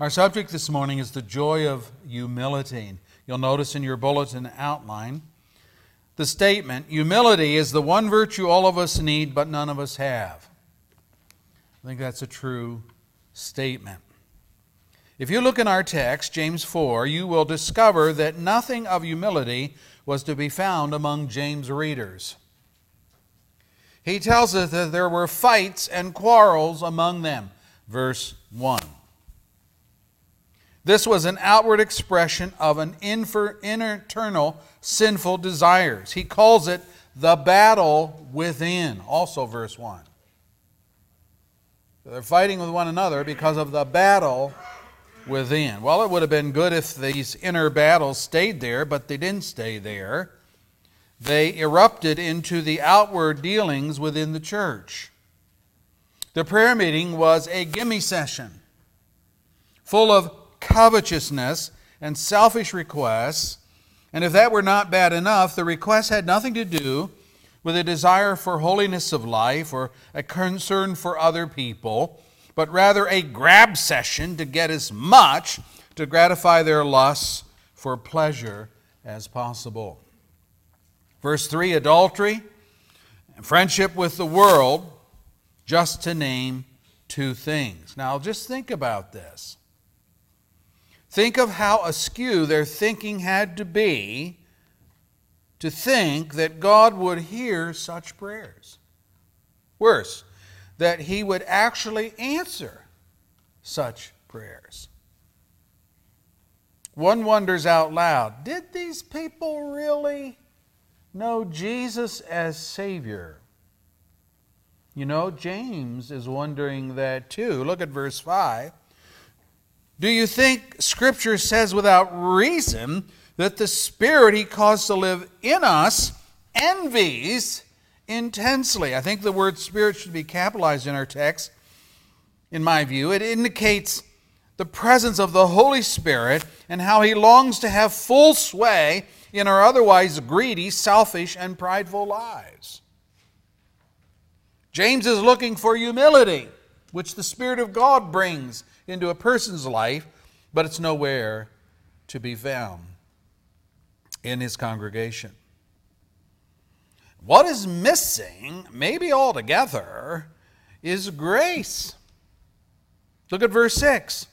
Our subject this morning is the joy of humility. You'll notice in your bulletin outline the statement humility is the one virtue all of us need, but none of us have. I think that's a true statement. If you look in our text, James 4, you will discover that nothing of humility was to be found among James' readers. He tells us that there were fights and quarrels among them. Verse 1. This was an outward expression of an internal sinful desires. He calls it the battle within, also verse 1. they're fighting with one another because of the battle within. Well, it would have been good if these inner battles stayed there, but they didn't stay there. They erupted into the outward dealings within the church. The prayer meeting was a gimme session full of covetousness and selfish requests. And if that were not bad enough, the request had nothing to do with a desire for holiness of life or a concern for other people, but rather a grab session to get as much to gratify their lusts for pleasure as possible. Verse 3 adultery, friendship with the world, just to name two things. Now, just think about this. Think of how askew their thinking had to be to think that God would hear such prayers. Worse, that He would actually answer such prayers. One wonders out loud did these people really know Jesus as Savior? You know, James is wondering that too. Look at verse 5. Do you think Scripture says without reason that the Spirit He caused to live in us envies intensely? I think the word Spirit should be capitalized in our text, in my view. It indicates the presence of the Holy Spirit and how He longs to have full sway in our otherwise greedy, selfish, and prideful lives. James is looking for humility, which the Spirit of God brings into a person's life, but it's nowhere to be found in his congregation. What is missing, maybe altogether, is grace. Look at verse 6.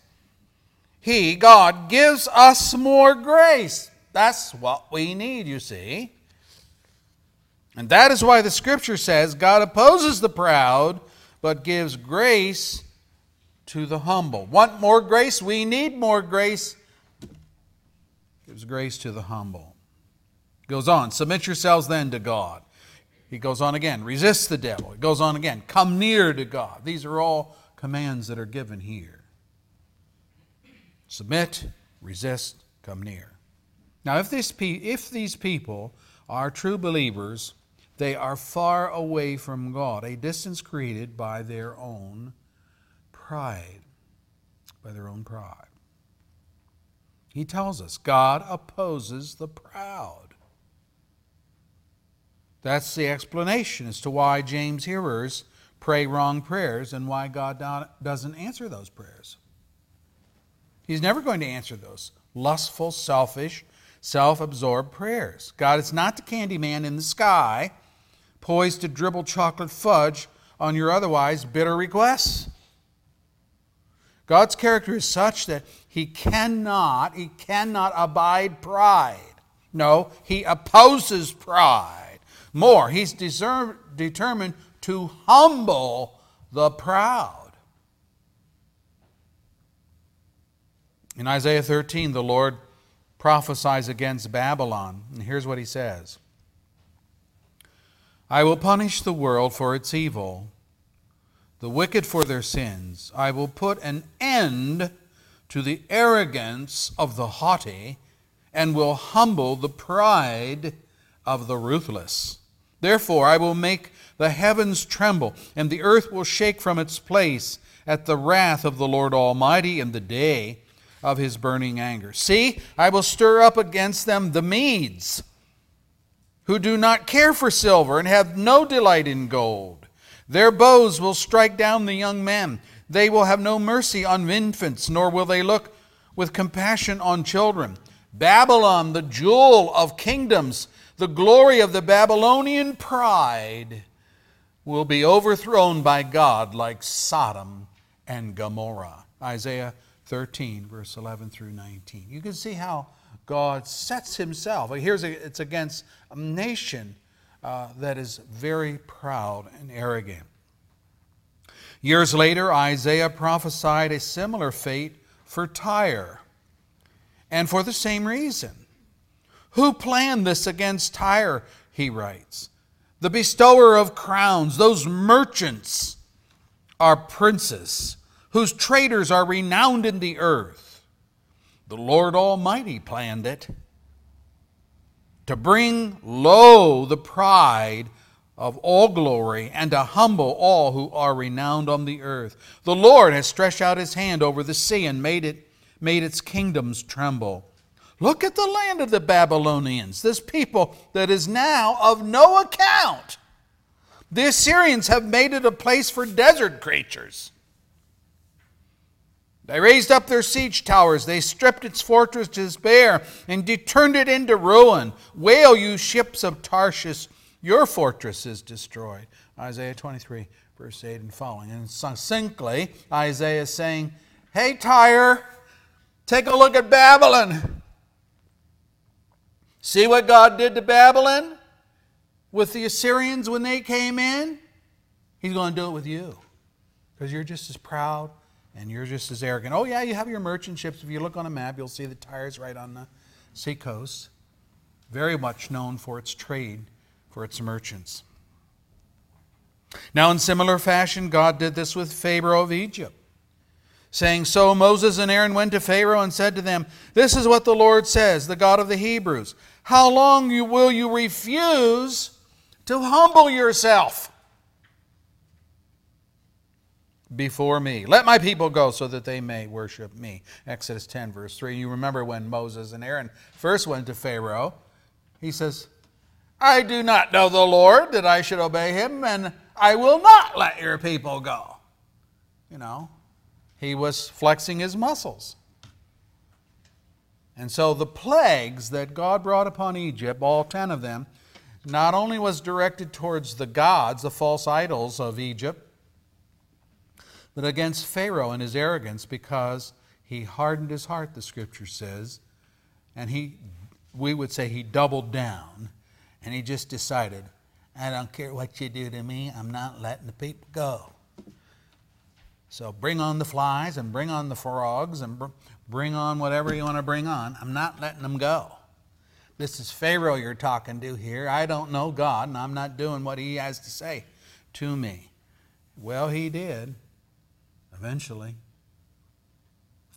He, God, gives us more grace. That's what we need, you see. And that is why the scripture says God opposes the proud, but gives grace to the humble. Want more grace? We need more grace. Gives grace to the humble. Goes on, submit yourselves then to God. He goes on again, resist the devil. He goes on again, come near to God. These are all commands that are given here. Submit, resist, come near. Now, if, this pe- if these people are true believers, they are far away from God, a distance created by their own pride, by their own pride. He tells us God opposes the proud. That's the explanation as to why James' hearers pray wrong prayers and why God doesn't answer those prayers. He's never going to answer those lustful, selfish, self absorbed prayers. God is not the candy man in the sky poised to dribble chocolate fudge on your otherwise bitter requests. God's character is such that he cannot, he cannot abide pride. No, he opposes pride. More, he's deserve, determined to humble the proud. In Isaiah 13, the Lord prophesies against Babylon. And here's what he says I will punish the world for its evil the wicked for their sins. I will put an end to the arrogance of the haughty and will humble the pride of the ruthless. Therefore, I will make the heavens tremble, and the earth will shake from its place at the wrath of the Lord Almighty in the day of his burning anger. See, I will stir up against them the Medes, who do not care for silver and have no delight in gold. Their bows will strike down the young men. They will have no mercy on infants, nor will they look with compassion on children. Babylon, the jewel of kingdoms, the glory of the Babylonian pride, will be overthrown by God like Sodom and Gomorrah. Isaiah 13, verse 11 through 19. You can see how God sets himself. Here's a, it's against a nation uh, that is very proud and arrogant. Years later, Isaiah prophesied a similar fate for Tyre, and for the same reason. Who planned this against Tyre? He writes. The bestower of crowns, those merchants, are princes, whose traders are renowned in the earth. The Lord Almighty planned it to bring low the pride of all glory and to humble all who are renowned on the earth. The Lord has stretched out his hand over the sea and made it made its kingdoms tremble. Look at the land of the Babylonians, this people that is now of no account. The Assyrians have made it a place for desert creatures. They raised up their siege towers. They stripped its fortresses bare and turned it into ruin. Wail, you ships of Tarshish, your fortress is destroyed. Isaiah 23, verse 8 and following. And succinctly, Isaiah is saying, Hey, Tyre, take a look at Babylon. See what God did to Babylon with the Assyrians when they came in? He's going to do it with you because you're just as proud and you're just as arrogant. Oh, yeah, you have your merchant ships. If you look on a map, you'll see the Tyre's right on the seacoast. Very much known for its trade, for its merchants. Now, in similar fashion, God did this with Pharaoh of Egypt, saying, So Moses and Aaron went to Pharaoh and said to them, This is what the Lord says, the God of the Hebrews. How long will you refuse to humble yourself? Before me. Let my people go so that they may worship me. Exodus 10, verse 3. You remember when Moses and Aaron first went to Pharaoh, he says, I do not know the Lord that I should obey him, and I will not let your people go. You know, he was flexing his muscles. And so the plagues that God brought upon Egypt, all 10 of them, not only was directed towards the gods, the false idols of Egypt, but against Pharaoh and his arrogance because he hardened his heart, the scripture says, and he, we would say he doubled down, and he just decided, I don't care what you do to me, I'm not letting the people go. So bring on the flies and bring on the frogs and bring on whatever you want to bring on. I'm not letting them go. This is Pharaoh you're talking to here. I don't know God, and I'm not doing what he has to say to me. Well, he did eventually,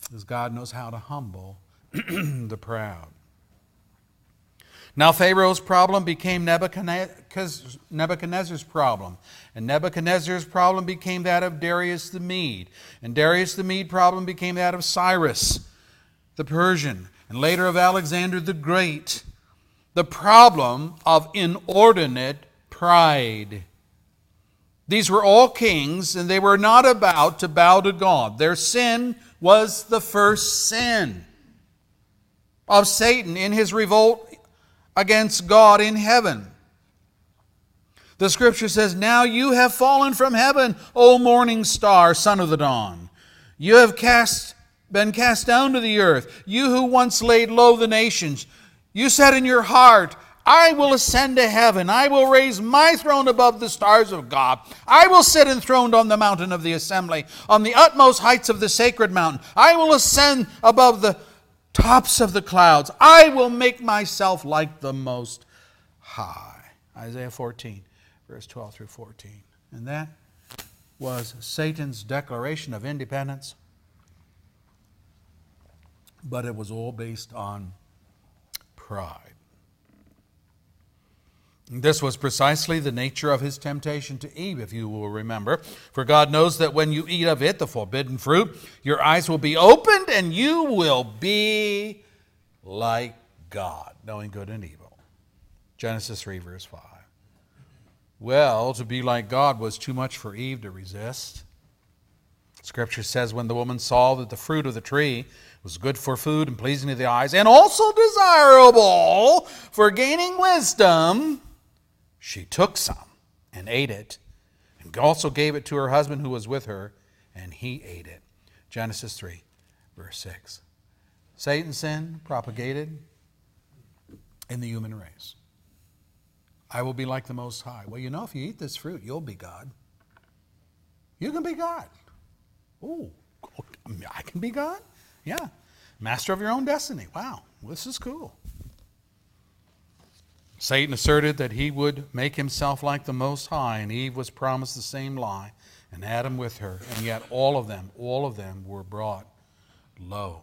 because God knows how to humble the proud. Now, Pharaoh's problem became Nebuchadnezzar's problem. And Nebuchadnezzar's problem became that of Darius the Mede. And Darius the Mede problem became that of Cyrus the Persian. And later of Alexander the Great. The problem of inordinate pride. These were all kings, and they were not about to bow to God. Their sin was the first sin of Satan in his revolt against God in heaven. The scripture says, Now you have fallen from heaven, O morning star, son of the dawn. You have cast, been cast down to the earth, you who once laid low the nations. You said in your heart, I will ascend to heaven. I will raise my throne above the stars of God. I will sit enthroned on the mountain of the assembly, on the utmost heights of the sacred mountain. I will ascend above the tops of the clouds. I will make myself like the Most High. Isaiah 14, verse 12 through 14. And that was Satan's declaration of independence, but it was all based on pride. This was precisely the nature of his temptation to Eve, if you will remember. For God knows that when you eat of it, the forbidden fruit, your eyes will be opened and you will be like God, knowing good and evil. Genesis 3, verse 5. Well, to be like God was too much for Eve to resist. Scripture says, when the woman saw that the fruit of the tree was good for food and pleasing to the eyes, and also desirable for gaining wisdom, she took some and ate it, and also gave it to her husband who was with her, and he ate it. Genesis 3, verse 6. Satan's sin propagated in the human race. I will be like the Most High. Well, you know, if you eat this fruit, you'll be God. You can be God. Oh, I can be God? Yeah. Master of your own destiny. Wow, this is cool. Satan asserted that he would make himself like the Most High, and Eve was promised the same lie, and Adam with her, and yet all of them, all of them were brought low.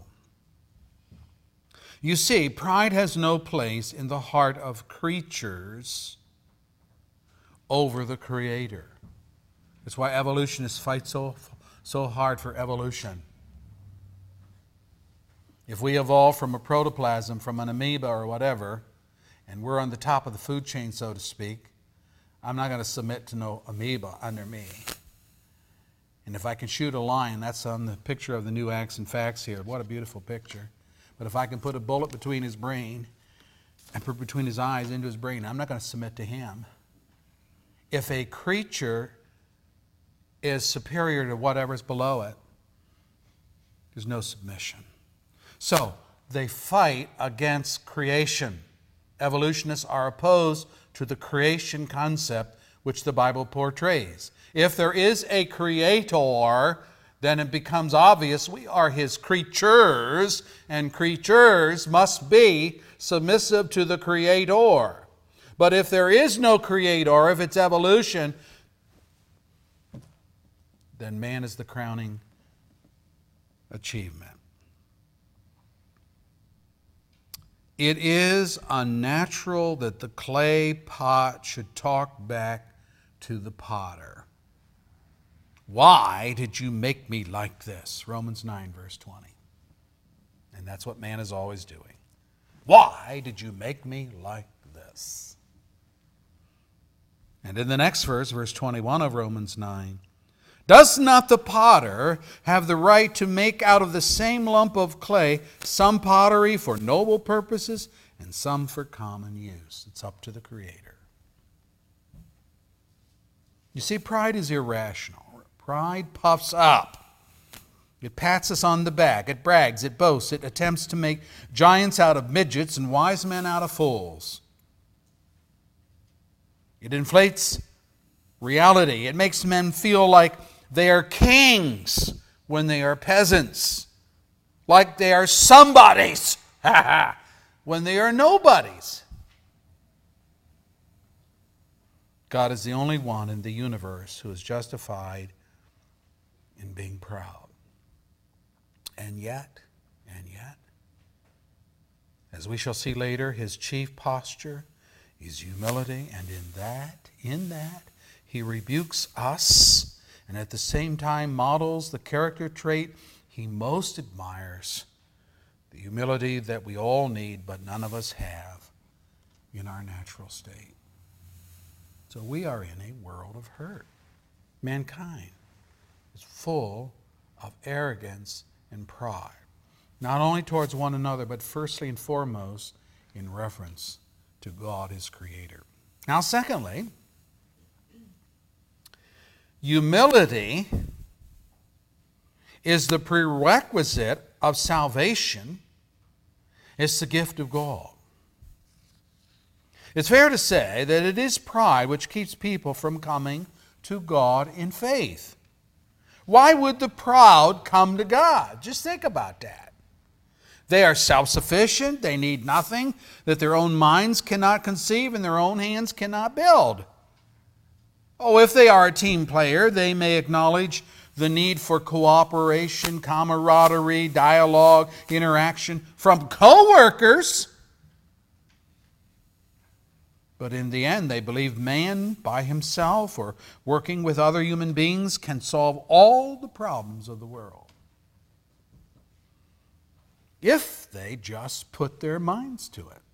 You see, pride has no place in the heart of creatures over the Creator. That's why evolutionists fight so, so hard for evolution. If we evolve from a protoplasm, from an amoeba or whatever, and we're on the top of the food chain, so to speak, I'm not going to submit to no amoeba under me. And if I can shoot a lion, that's on the picture of the new Acts and Facts here. What a beautiful picture. But if I can put a bullet between his brain and put between his eyes into his brain, I'm not going to submit to him. If a creature is superior to whatever's below it, there's no submission. So they fight against creation. Evolutionists are opposed to the creation concept which the Bible portrays. If there is a creator, then it becomes obvious we are his creatures, and creatures must be submissive to the creator. But if there is no creator, if it's evolution, then man is the crowning achievement. It is unnatural that the clay pot should talk back to the potter. Why did you make me like this? Romans 9, verse 20. And that's what man is always doing. Why did you make me like this? And in the next verse, verse 21 of Romans 9, does not the potter have the right to make out of the same lump of clay some pottery for noble purposes and some for common use? It's up to the Creator. You see, pride is irrational. Pride puffs up. It pats us on the back. It brags. It boasts. It attempts to make giants out of midgets and wise men out of fools. It inflates reality. It makes men feel like they are kings when they are peasants, like they are somebodies when they are nobodies. God is the only one in the universe who is justified in being proud. And yet, and yet, as we shall see later, his chief posture is humility, and in that, in that, he rebukes us and at the same time models the character trait he most admires the humility that we all need, but none of us have in our natural state. So we are in a world of hurt. Mankind is full of arrogance and pride, not only towards one another, but firstly and foremost in reference to God, his Creator. Now, secondly, Humility is the prerequisite of salvation, it's the gift of God. It's fair to say that it is pride which keeps people from coming to God in faith. Why would the proud come to God? Just think about that. They are self sufficient, they need nothing that their own minds cannot conceive and their own hands cannot build. Oh, if they are a team player, they may acknowledge the need for cooperation, camaraderie, dialogue, interaction from coworkers. But in the end, they believe man by himself or working with other human beings can solve all the problems of the world. If they just put their minds to it.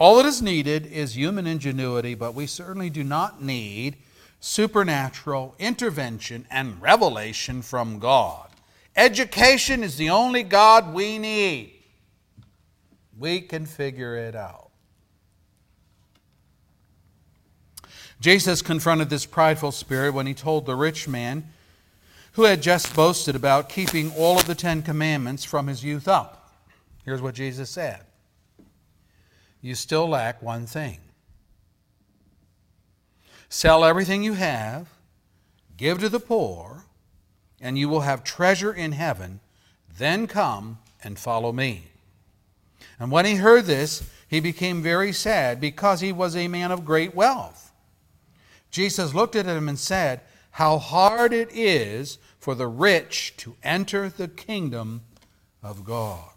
All that is needed is human ingenuity, but we certainly do not need supernatural intervention and revelation from God. Education is the only God we need. We can figure it out. Jesus confronted this prideful spirit when he told the rich man who had just boasted about keeping all of the Ten Commandments from his youth up. Here's what Jesus said You still lack one thing. Sell everything you have, give to the poor, and you will have treasure in heaven. Then come and follow me. And when he heard this, he became very sad because he was a man of great wealth. Jesus looked at him and said, How hard it is for the rich to enter the kingdom of God.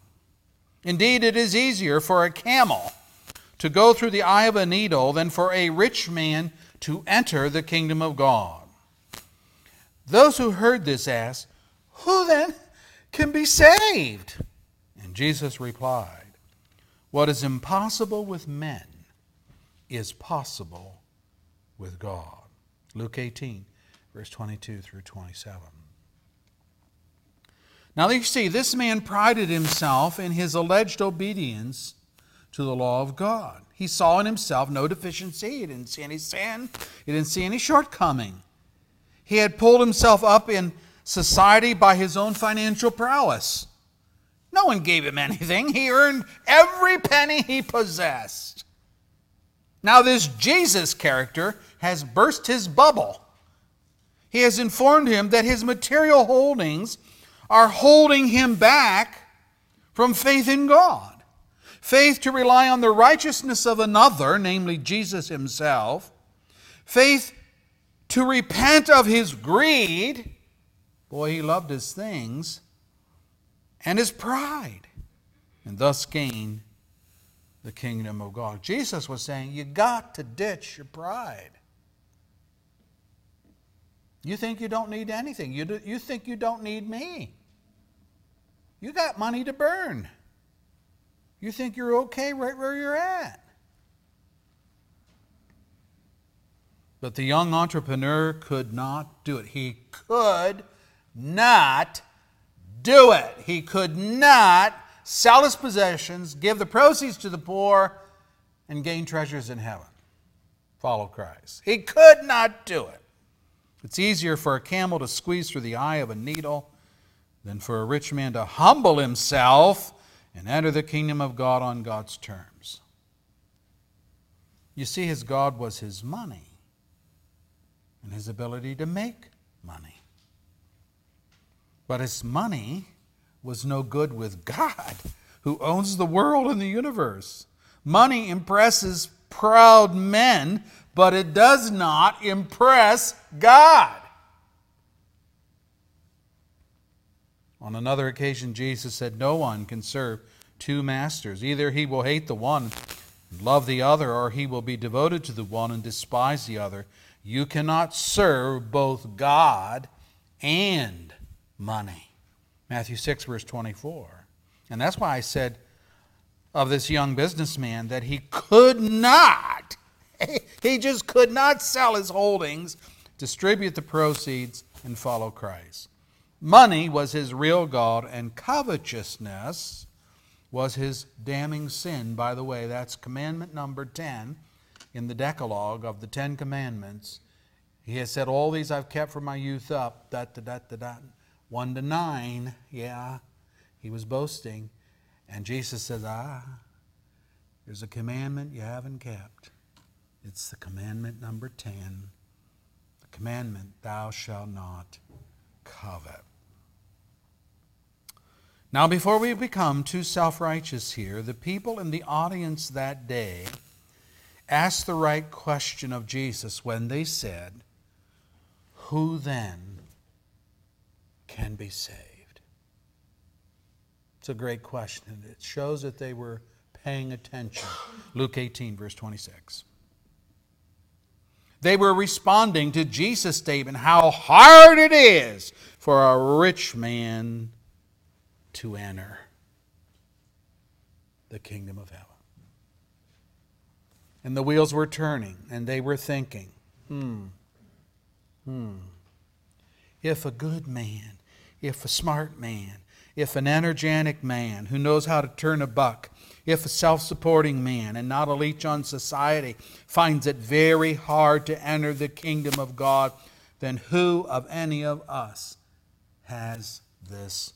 Indeed, it is easier for a camel to go through the eye of a needle than for a rich man to enter the kingdom of God. Those who heard this asked, Who then can be saved? And Jesus replied, What is impossible with men is possible with God. Luke 18, verse 22 through 27. Now you see, this man prided himself in his alleged obedience to the law of God. He saw in himself no deficiency, he didn't see any sin, he didn't see any shortcoming. He had pulled himself up in society by his own financial prowess. No one gave him anything. He earned every penny he possessed. Now, this Jesus character has burst his bubble. He has informed him that his material holdings are holding him back from faith in God. Faith to rely on the righteousness of another, namely Jesus himself. Faith to repent of his greed. Boy, he loved his things. And his pride. And thus gain the kingdom of God. Jesus was saying, You got to ditch your pride. You think you don't need anything. You, do, you think you don't need me. You got money to burn. You think you're okay right where you're at. But the young entrepreneur could not do it. He could not do it. He could not sell his possessions, give the proceeds to the poor, and gain treasures in heaven. Follow Christ. He could not do it. It's easier for a camel to squeeze through the eye of a needle than for a rich man to humble himself and enter the kingdom of God on God's terms. You see, his God was his money and his ability to make money. But his money was no good with God, who owns the world and the universe. Money impresses proud men, but it does not impress God. On another occasion, Jesus said, No one can serve two masters. Either he will hate the one and love the other, or he will be devoted to the one and despise the other. You cannot serve both God and money. Matthew 6, verse 24. And that's why I said of this young businessman that he could not, he just could not sell his holdings, distribute the proceeds, and follow Christ. Money was his real God, and covetousness was his damning sin. By the way, that's commandment number 10 in the Decalogue of the Ten Commandments. He has said, All these I've kept from my youth up. Da, da, da, da, da. 1 to 9, yeah, he was boasting. And Jesus says, Ah, there's a commandment you haven't kept. It's the commandment number 10. The commandment, thou shalt not covet. Now, before we become too self righteous here, the people in the audience that day asked the right question of Jesus when they said, Who then can be saved? It's a great question. and It shows that they were paying attention. Luke 18, verse 26. They were responding to Jesus' statement how hard it is for a rich man to enter the kingdom of heaven. And the wheels were turning, and they were thinking, hmm, Hmm. If a good man, if a smart man, if an energetic man who knows how to turn a buck, if a self supporting man and not a leech on society finds it very hard to enter the kingdom of God, then who of any of us has this?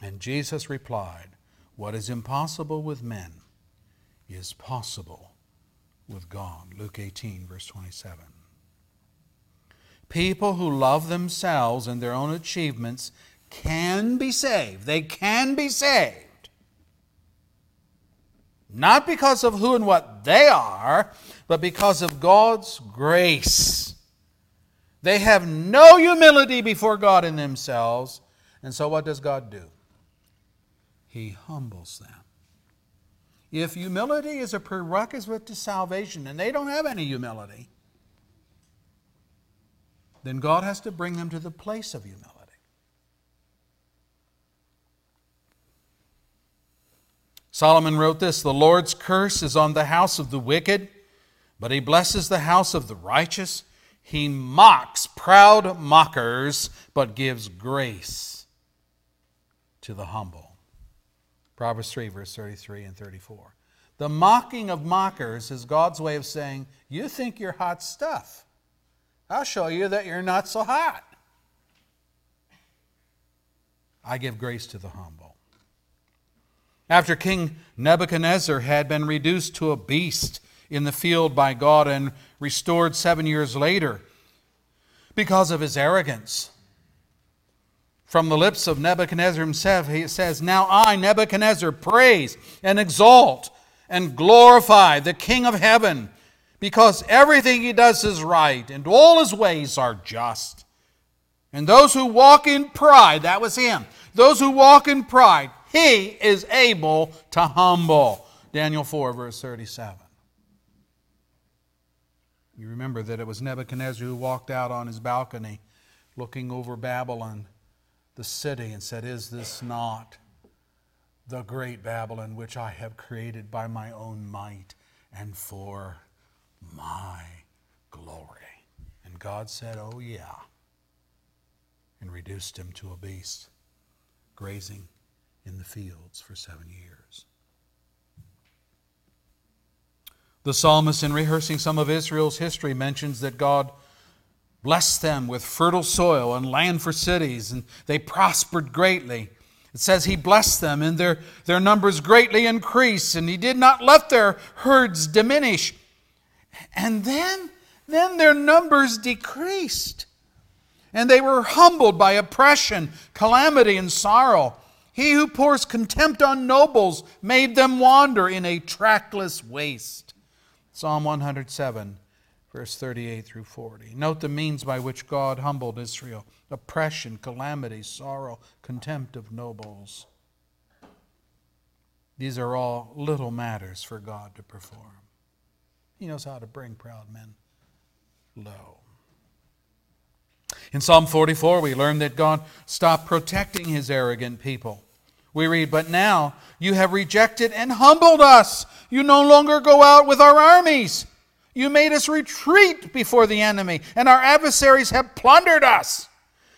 And Jesus replied, What is impossible with men is possible with God. Luke 18, verse 27. People who love themselves and their own achievements can be saved. They can be saved. Not because of who and what they are, but because of God's grace. They have no humility before God in themselves. And so, what does God do? He humbles them. If humility is a prerequisite to salvation, and they don't have any humility, then God has to bring them to the place of humility. Solomon wrote this The Lord's curse is on the house of the wicked, but he blesses the house of the righteous. He mocks proud mockers, but gives grace to the humble. Proverbs 3, verse 33 and 34. The mocking of mockers is God's way of saying, You think you're hot stuff. I'll show you that you're not so hot. I give grace to the humble. After King Nebuchadnezzar had been reduced to a beast in the field by God and restored seven years later because of his arrogance. From the lips of Nebuchadnezzar himself, he says, Now I, Nebuchadnezzar, praise and exalt and glorify the King of heaven, because everything he does is right, and all his ways are just. And those who walk in pride, that was him, those who walk in pride, he is able to humble. Daniel 4, verse 37. You remember that it was Nebuchadnezzar who walked out on his balcony looking over Babylon, the city, and said, Is this not the great Babylon which I have created by my own might and for my glory? And God said, Oh, yeah, and reduced him to a beast, grazing in the fields for seven years. The psalmist, in rehearsing some of Israel's history, mentions that God blessed them with fertile soil and land for cities, and they prospered greatly. It says he blessed them, and their, their numbers greatly increased, and he did not let their herds diminish. And then, then their numbers decreased, and they were humbled by oppression, calamity, and sorrow. He who pours contempt on nobles made them wander in a trackless waste. Psalm 107, verse 38 through 40. Note the means by which God humbled Israel oppression, calamity, sorrow, contempt of nobles. These are all little matters for God to perform. He knows how to bring proud men low. In Psalm 44, we learn that God stopped protecting his arrogant people. We read, But now you have rejected and humbled us. You no longer go out with our armies. You made us retreat before the enemy, and our adversaries have plundered us.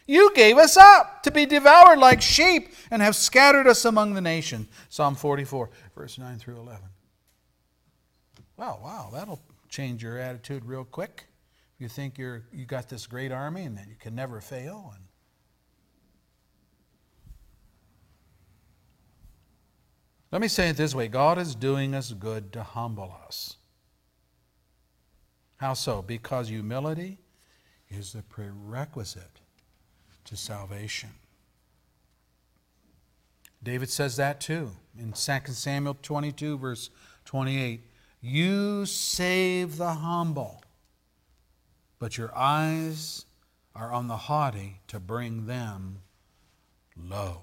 You gave us up to be devoured like sheep and have scattered us among the nations. Psalm 44, verse 9 through 11. Wow, wow, that'll change your attitude real quick. You think you're you got this great army and that you can never fail and Let me say it this way God is doing us good to humble us. How so? Because humility is the prerequisite to salvation. David says that too in 2 Samuel 22, verse 28. You save the humble, but your eyes are on the haughty to bring them low.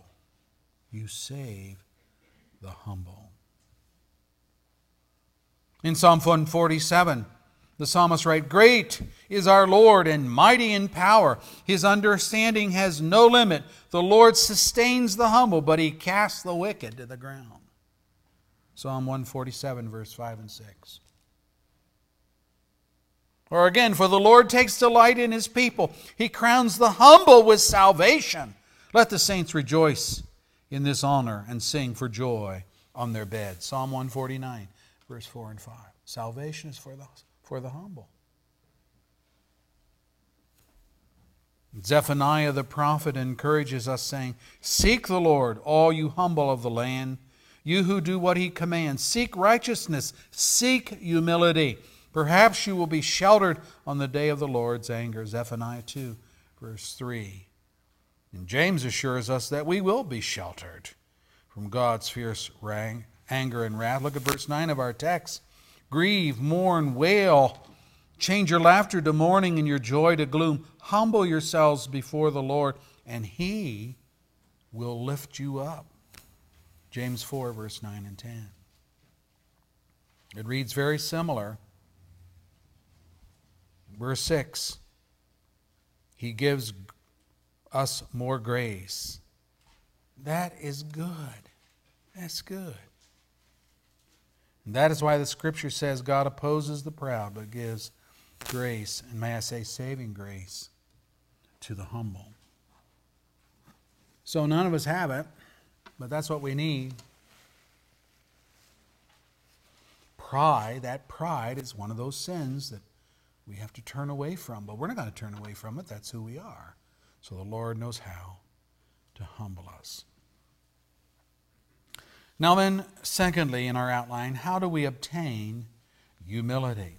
You save the humble. In Psalm 147, the psalmist writes, Great is our Lord and mighty in power. His understanding has no limit. The Lord sustains the humble, but he casts the wicked to the ground. Psalm 147, verse 5 and 6. Or again, for the Lord takes delight in his people. He crowns the humble with salvation. Let the saints rejoice in this honor and sing for joy on their bed. Psalm 149, verse 4 and 5. Salvation is for the, for the humble. Zephaniah the prophet encourages us, saying, Seek the Lord, all you humble of the land, you who do what he commands. Seek righteousness, seek humility. Perhaps you will be sheltered on the day of the Lord's anger. Zephaniah 2, verse 3. And James assures us that we will be sheltered from God's fierce anger and wrath. Look at verse 9 of our text. Grieve, mourn, wail. Change your laughter to mourning and your joy to gloom. Humble yourselves before the Lord, and He will lift you up. James 4, verse 9 and 10. It reads very similar Verse 6 He gives us more grace. That is good. That's good. And that is why the scripture says God opposes the proud, but gives grace, and may I say saving grace, to the humble. So none of us have it, but that's what we need. Pride, that pride is one of those sins that we have to turn away from, but we're not going to turn away from it. That's who we are. So the Lord knows how to humble us. Now, then, secondly, in our outline, how do we obtain humility?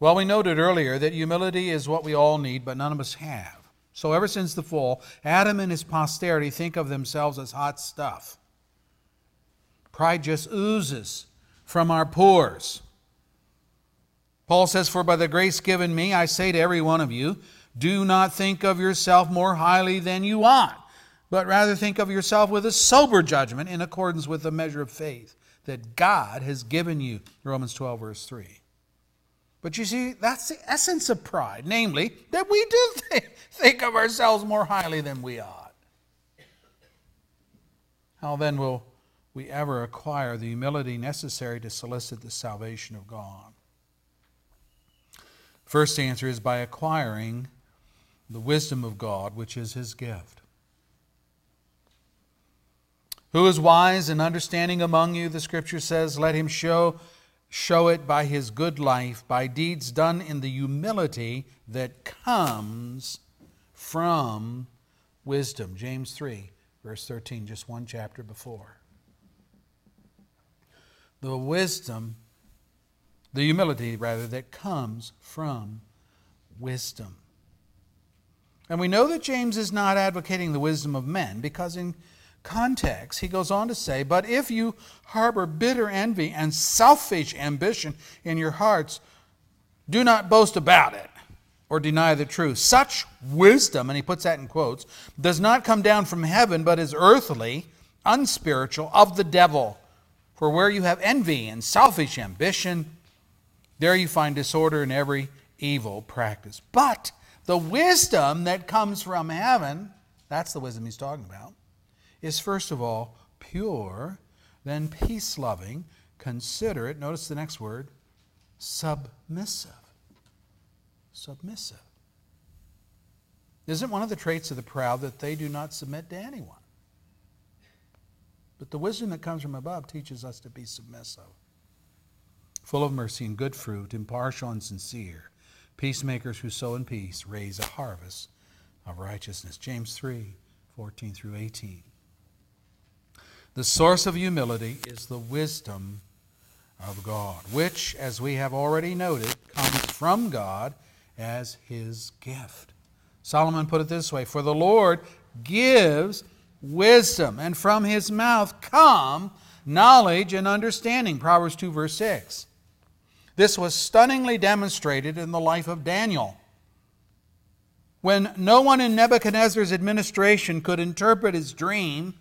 Well, we noted earlier that humility is what we all need, but none of us have. So, ever since the fall, Adam and his posterity think of themselves as hot stuff. Pride just oozes from our pores. Paul says, For by the grace given me, I say to every one of you, do not think of yourself more highly than you ought, but rather think of yourself with a sober judgment in accordance with the measure of faith that God has given you. Romans 12, verse 3. But you see, that's the essence of pride, namely, that we do think of ourselves more highly than we ought. How then will we ever acquire the humility necessary to solicit the salvation of God? First answer is by acquiring the wisdom of God, which is his gift. Who is wise and understanding among you? The scripture says, let him show, show it by his good life, by deeds done in the humility that comes from wisdom. James 3, verse 13, just one chapter before. The wisdom the humility, rather, that comes from wisdom. And we know that James is not advocating the wisdom of men because, in context, he goes on to say, But if you harbor bitter envy and selfish ambition in your hearts, do not boast about it or deny the truth. Such wisdom, and he puts that in quotes, does not come down from heaven, but is earthly, unspiritual, of the devil. For where you have envy and selfish ambition, there you find disorder in every evil practice. But the wisdom that comes from heaven, that's the wisdom he's talking about, is first of all pure, then peace loving, considerate, notice the next word, submissive. Submissive. Isn't one of the traits of the proud that they do not submit to anyone? But the wisdom that comes from above teaches us to be submissive full of mercy and good fruit, impartial and sincere. Peacemakers who sow in peace raise a harvest of righteousness. James 3 14 through 18. The source of humility is the wisdom of God, which, as we have already noted, comes from God as his gift. Solomon put it this way For the Lord gives wisdom, and from his mouth come knowledge and understanding. Proverbs 2, verse 6. This was stunningly demonstrated in the life of Daniel. When no one in Nebuchadnezzar's administration could interpret his dream,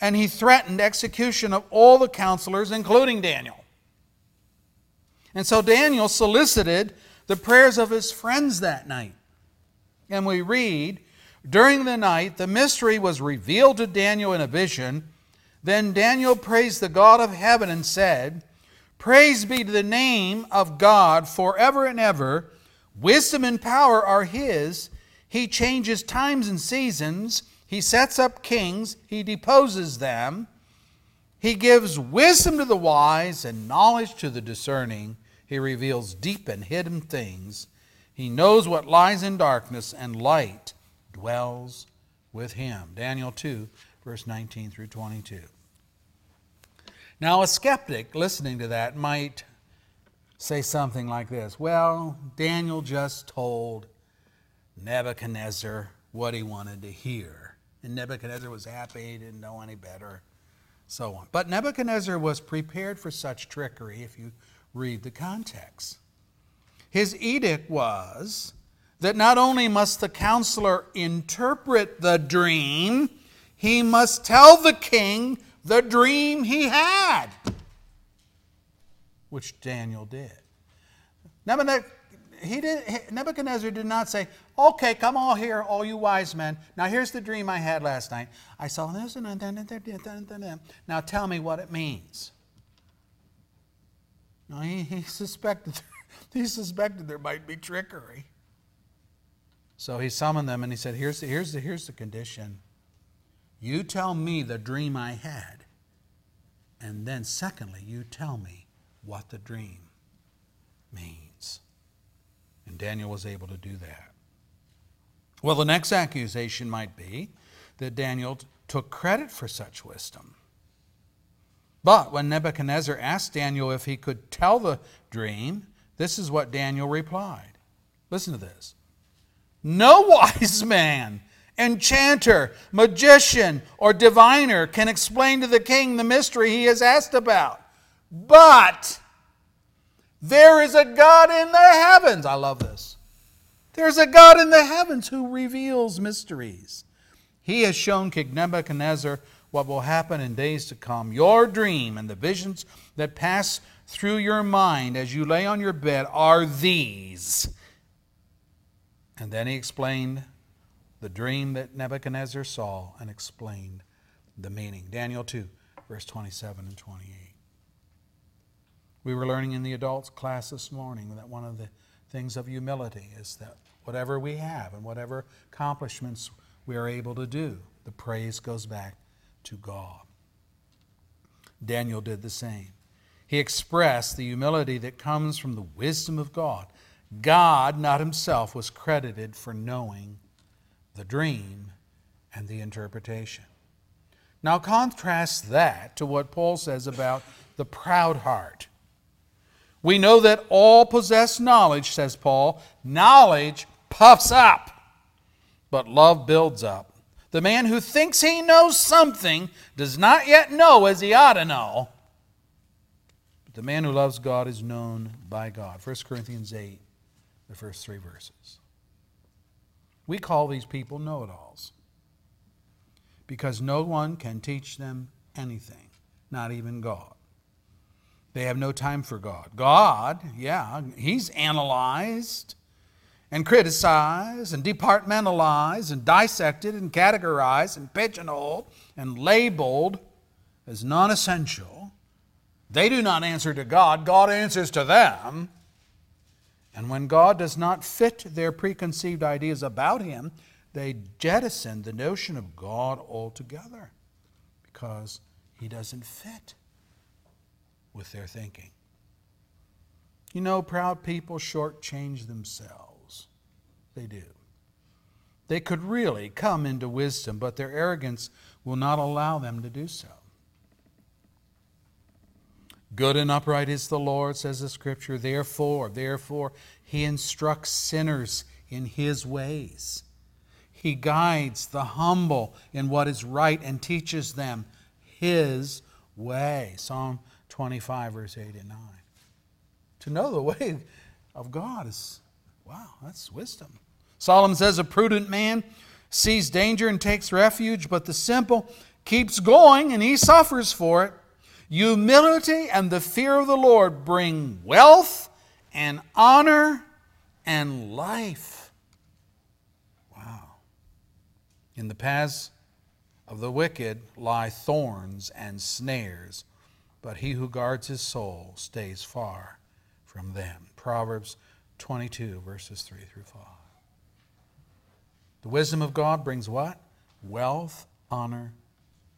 and he threatened execution of all the counselors, including Daniel. And so Daniel solicited the prayers of his friends that night. And we read, During the night, the mystery was revealed to Daniel in a vision. Then Daniel praised the God of heaven and said, Praise be to the name of God forever and ever. Wisdom and power are His. He changes times and seasons. He sets up kings. He deposes them. He gives wisdom to the wise and knowledge to the discerning. He reveals deep and hidden things. He knows what lies in darkness, and light dwells with him. Daniel 2, verse 19 through 22. Now, a skeptic listening to that might say something like this Well, Daniel just told Nebuchadnezzar what he wanted to hear. And Nebuchadnezzar was happy, he didn't know any better so on. But Nebuchadnezzar was prepared for such trickery if you read the context. His edict was that not only must the counselor interpret the dream, he must tell the king the dream he had, which Daniel did. Nebuchadnezzar he did, Nebuchadnezzar did not say, Okay, come all here, all you wise men. Now here's the dream I had last night. I saw this and then, Now tell me what it means. No, he, he suspected he suspected there might be trickery. So he summoned them and he said, Here's the, here's the, here's the condition. You tell me the dream I had. And then, secondly, you tell me what the dream means. And Daniel was able to do that. Well, the next accusation might be that Daniel took credit for such wisdom. But when Nebuchadnezzar asked Daniel if he could tell the dream, this is what Daniel replied. Listen to this. No wise man, enchanter, magician, or diviner can explain to the king the mystery he has asked about. But there is a God in the heavens. I love this. There's a God in the heavens who reveals mysteries. He has shown King Nebuchadnezzar what will happen in days to come. Your dream and the visions that pass through your mind as you lay on your bed are these. And then he explained the dream that Nebuchadnezzar saw and explained the meaning. Daniel 2, verse 27 and 28. We were learning in the adults class this morning that one of the things of humility is that whatever we have and whatever accomplishments we are able to do, the praise goes back to God. Daniel did the same. He expressed the humility that comes from the wisdom of God. God, not himself, was credited for knowing the dream and the interpretation. Now, contrast that to what Paul says about the proud heart. We know that all possess knowledge, says Paul. Knowledge puffs up, but love builds up. The man who thinks he knows something does not yet know as he ought to know. But the man who loves God is known by God. 1 Corinthians 8, the first three verses. We call these people know it alls because no one can teach them anything, not even God. They have no time for God. God, yeah, He's analyzed and criticized and departmentalized and dissected and categorized and pigeonholed and labeled as non essential. They do not answer to God, God answers to them. And when God does not fit their preconceived ideas about Him, they jettison the notion of God altogether because He doesn't fit with their thinking. You know, proud people shortchange themselves. They do. They could really come into wisdom, but their arrogance will not allow them to do so. Good and upright is the Lord, says the Scripture. Therefore, therefore, He instructs sinners in His ways. He guides the humble in what is right and teaches them His way. Psalm 25, verse 8 and 9. To know the way of God is, wow, that's wisdom. Solomon says, A prudent man sees danger and takes refuge, but the simple keeps going and he suffers for it. Humility and the fear of the Lord bring wealth and honor and life. Wow. In the paths of the wicked lie thorns and snares but he who guards his soul stays far from them. Proverbs 22, verses 3 through 5. The wisdom of God brings what? Wealth, honor,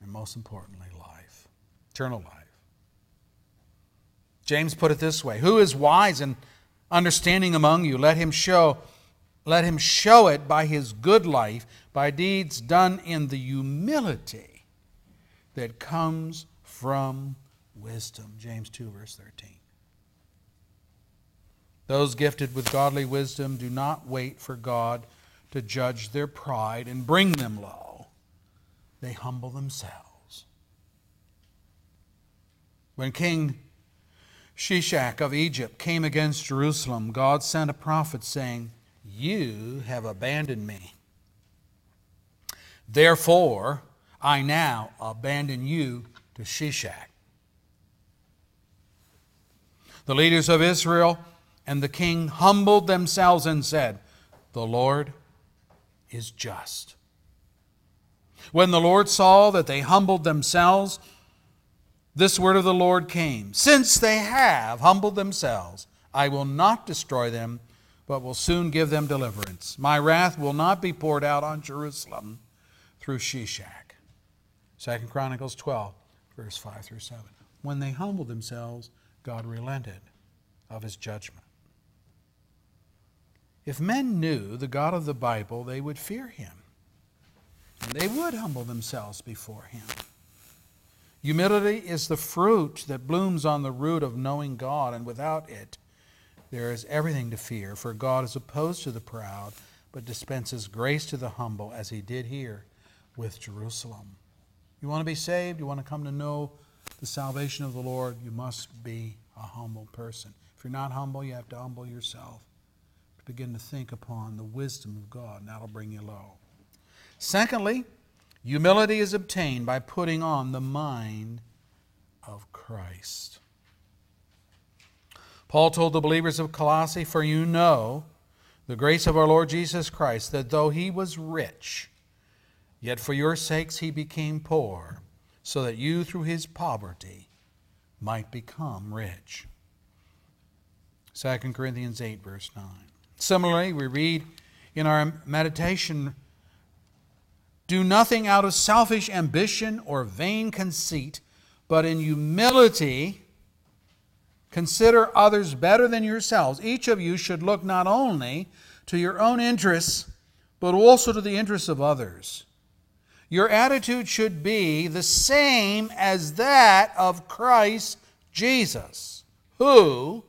and most importantly, life, eternal life. James put it this way Who is wise and understanding among you? Let him show. Let him show it by his good life, by deeds done in the humility that comes from wisdom. James 2, verse 13. Those gifted with godly wisdom do not wait for God to judge their pride and bring them low. They humble themselves. When King Shishak of Egypt came against Jerusalem, God sent a prophet saying, You have abandoned me. Therefore, I now abandon you to Shishak. The leaders of Israel and the king humbled themselves and said, The Lord is just. When the Lord saw that they humbled themselves, this word of the Lord came Since they have humbled themselves, I will not destroy them, but will soon give them deliverance. My wrath will not be poured out on Jerusalem through Shishak. 2 Chronicles 12, verse 5 through 7. When they humbled themselves, God relented of his judgment. If men knew the God of the Bible, they would fear him. And they would humble themselves before him. Humility is the fruit that blooms on the root of knowing God, and without it, there is everything to fear, for God is opposed to the proud, but dispenses grace to the humble, as he did here with Jerusalem. You want to be saved? You want to come to know the salvation of the Lord? You must be a humble person. If you're not humble, you have to humble yourself to begin to think upon the wisdom of God, and that'll bring you low. Secondly, humility is obtained by putting on the mind of Christ. Paul told the believers of Colossae, For you know the grace of our Lord Jesus Christ, that though he was rich, yet for your sakes he became poor, so that you through his poverty might become rich. 2 Corinthians 8, verse 9. Similarly, we read in our meditation do nothing out of selfish ambition or vain conceit, but in humility consider others better than yourselves. Each of you should look not only to your own interests, but also to the interests of others. Your attitude should be the same as that of Christ Jesus, who,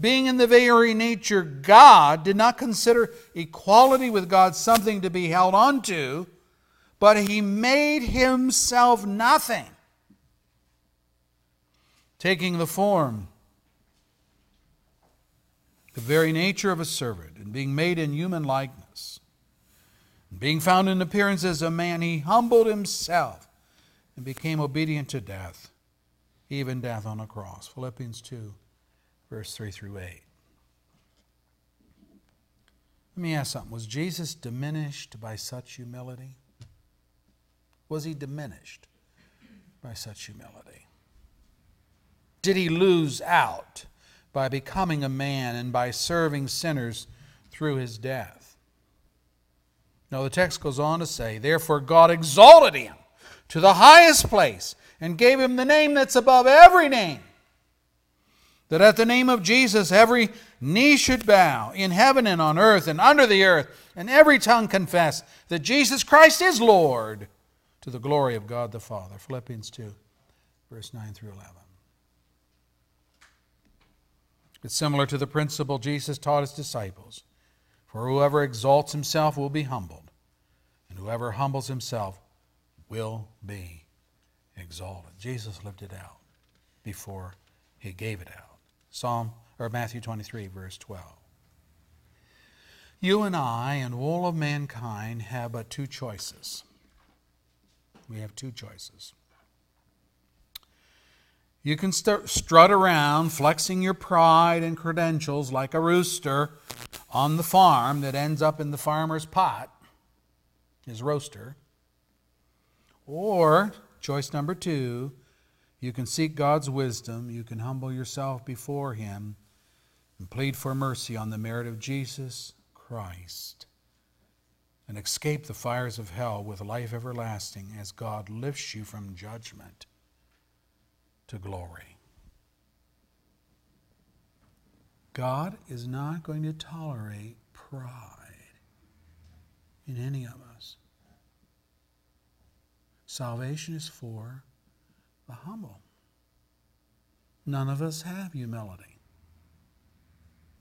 being in the very nature God, did not consider equality with God something to be held onto, but he made himself nothing, taking the form, the very nature of a servant, and being made in human likeness. Being found in appearance as a man, he humbled himself and became obedient to death, even death on a cross. Philippians 2 verse 3 through 8. Let me ask something. Was Jesus diminished by such humility? Was he diminished by such humility? Did he lose out by becoming a man and by serving sinners through his death? No, the text goes on to say, Therefore God exalted him to the highest place and gave him the name that's above every name that at the name of Jesus every knee should bow in heaven and on earth and under the earth, and every tongue confess that Jesus Christ is Lord to the glory of God the Father. Philippians 2, verse 9 through 11. It's similar to the principle Jesus taught his disciples For whoever exalts himself will be humbled, and whoever humbles himself will be exalted. Jesus lived it out before he gave it out. Psalm or Matthew 23 verse 12. You and I and all of mankind have but two choices. We have two choices. You can start, strut around flexing your pride and credentials like a rooster on the farm that ends up in the farmer's pot, his roaster. Or, choice number two, You can seek God's wisdom. You can humble yourself before Him and plead for mercy on the merit of Jesus Christ and escape the fires of hell with life everlasting as God lifts you from judgment to glory. God is not going to tolerate pride in any of us. Salvation is for the humble. None of us have humility.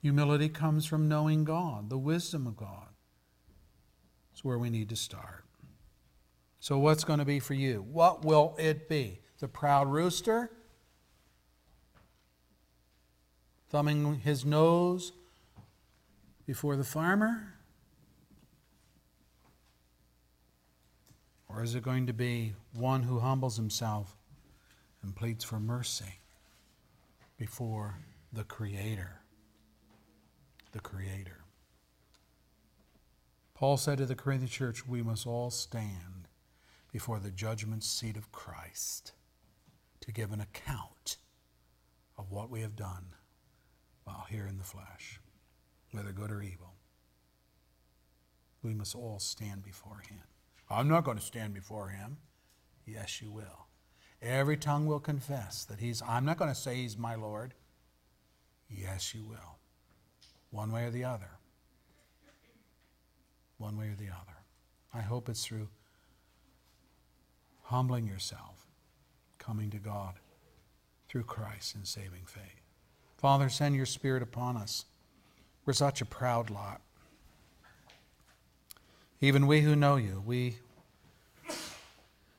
Humility comes from knowing God, the wisdom of God. It's where we need to start. So, what's going to be for you? What will it be? The proud rooster? Thumbing his nose before the farmer? Or is it going to be one who humbles himself and pleads for mercy before the Creator? The Creator. Paul said to the Corinthian church, We must all stand before the judgment seat of Christ to give an account of what we have done while here in the flesh, whether good or evil. We must all stand before Him. I'm not going to stand before Him. Yes, you will. Every tongue will confess that He's, I'm not going to say He's my Lord. Yes, you will. One way or the other one way or the other. I hope it's through humbling yourself, coming to God through Christ in saving faith. Father, send your Spirit upon us. We're such a proud lot. Even we who know you, we,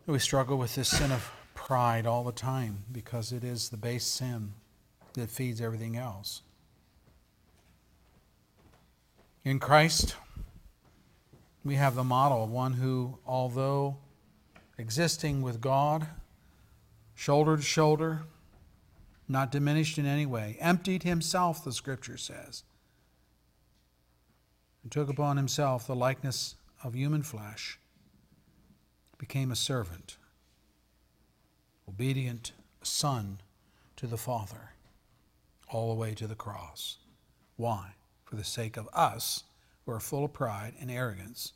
we struggle with this sin of pride all the time because it is the base sin that feeds everything else. In Christ, we have the model of one who, although existing with God, shoulder to shoulder, not diminished in any way, emptied himself, the scripture says, and took upon himself the likeness of human flesh, became a servant, obedient son to the Father, all the way to the cross. Why? For the sake of us who are full of pride and arrogance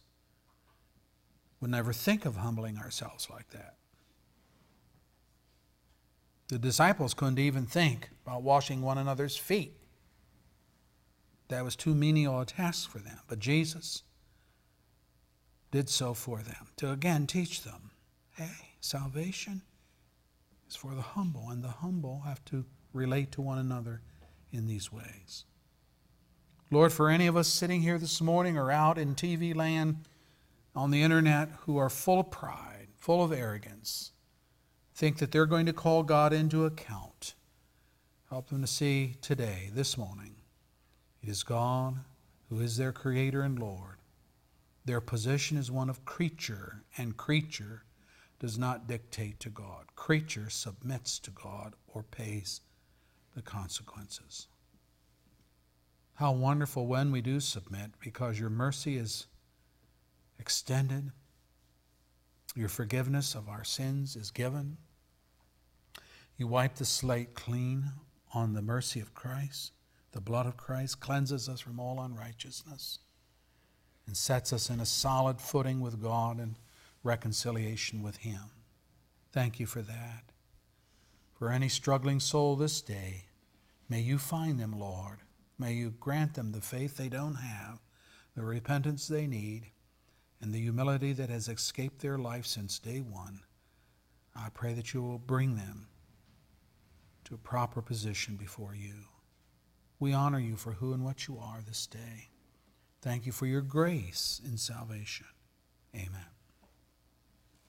would never think of humbling ourselves like that. The disciples couldn't even think about washing one another's feet. That was too menial a task for them. But Jesus did so for them to again teach them hey, salvation is for the humble, and the humble have to relate to one another in these ways. Lord, for any of us sitting here this morning or out in TV land on the internet who are full of pride, full of arrogance, think that they're going to call God into account, help them to see today, this morning, it is God who is their Creator and Lord. Their position is one of creature, and creature does not dictate to God. Creature submits to God or pays the consequences. How wonderful when we do submit because your mercy is extended, your forgiveness of our sins is given. You wipe the slate clean on the mercy of Christ. The blood of Christ cleanses us from all unrighteousness and sets us in a solid footing with God and reconciliation with Him. Thank you for that. For any struggling soul this day, may you find them, Lord May you grant them the faith they don't have, the repentance they need, and the humility that has escaped their life since day one. I pray that you will bring them to a proper position before you. We honor you for who and what you are this day. Thank you for your grace in salvation. Amen.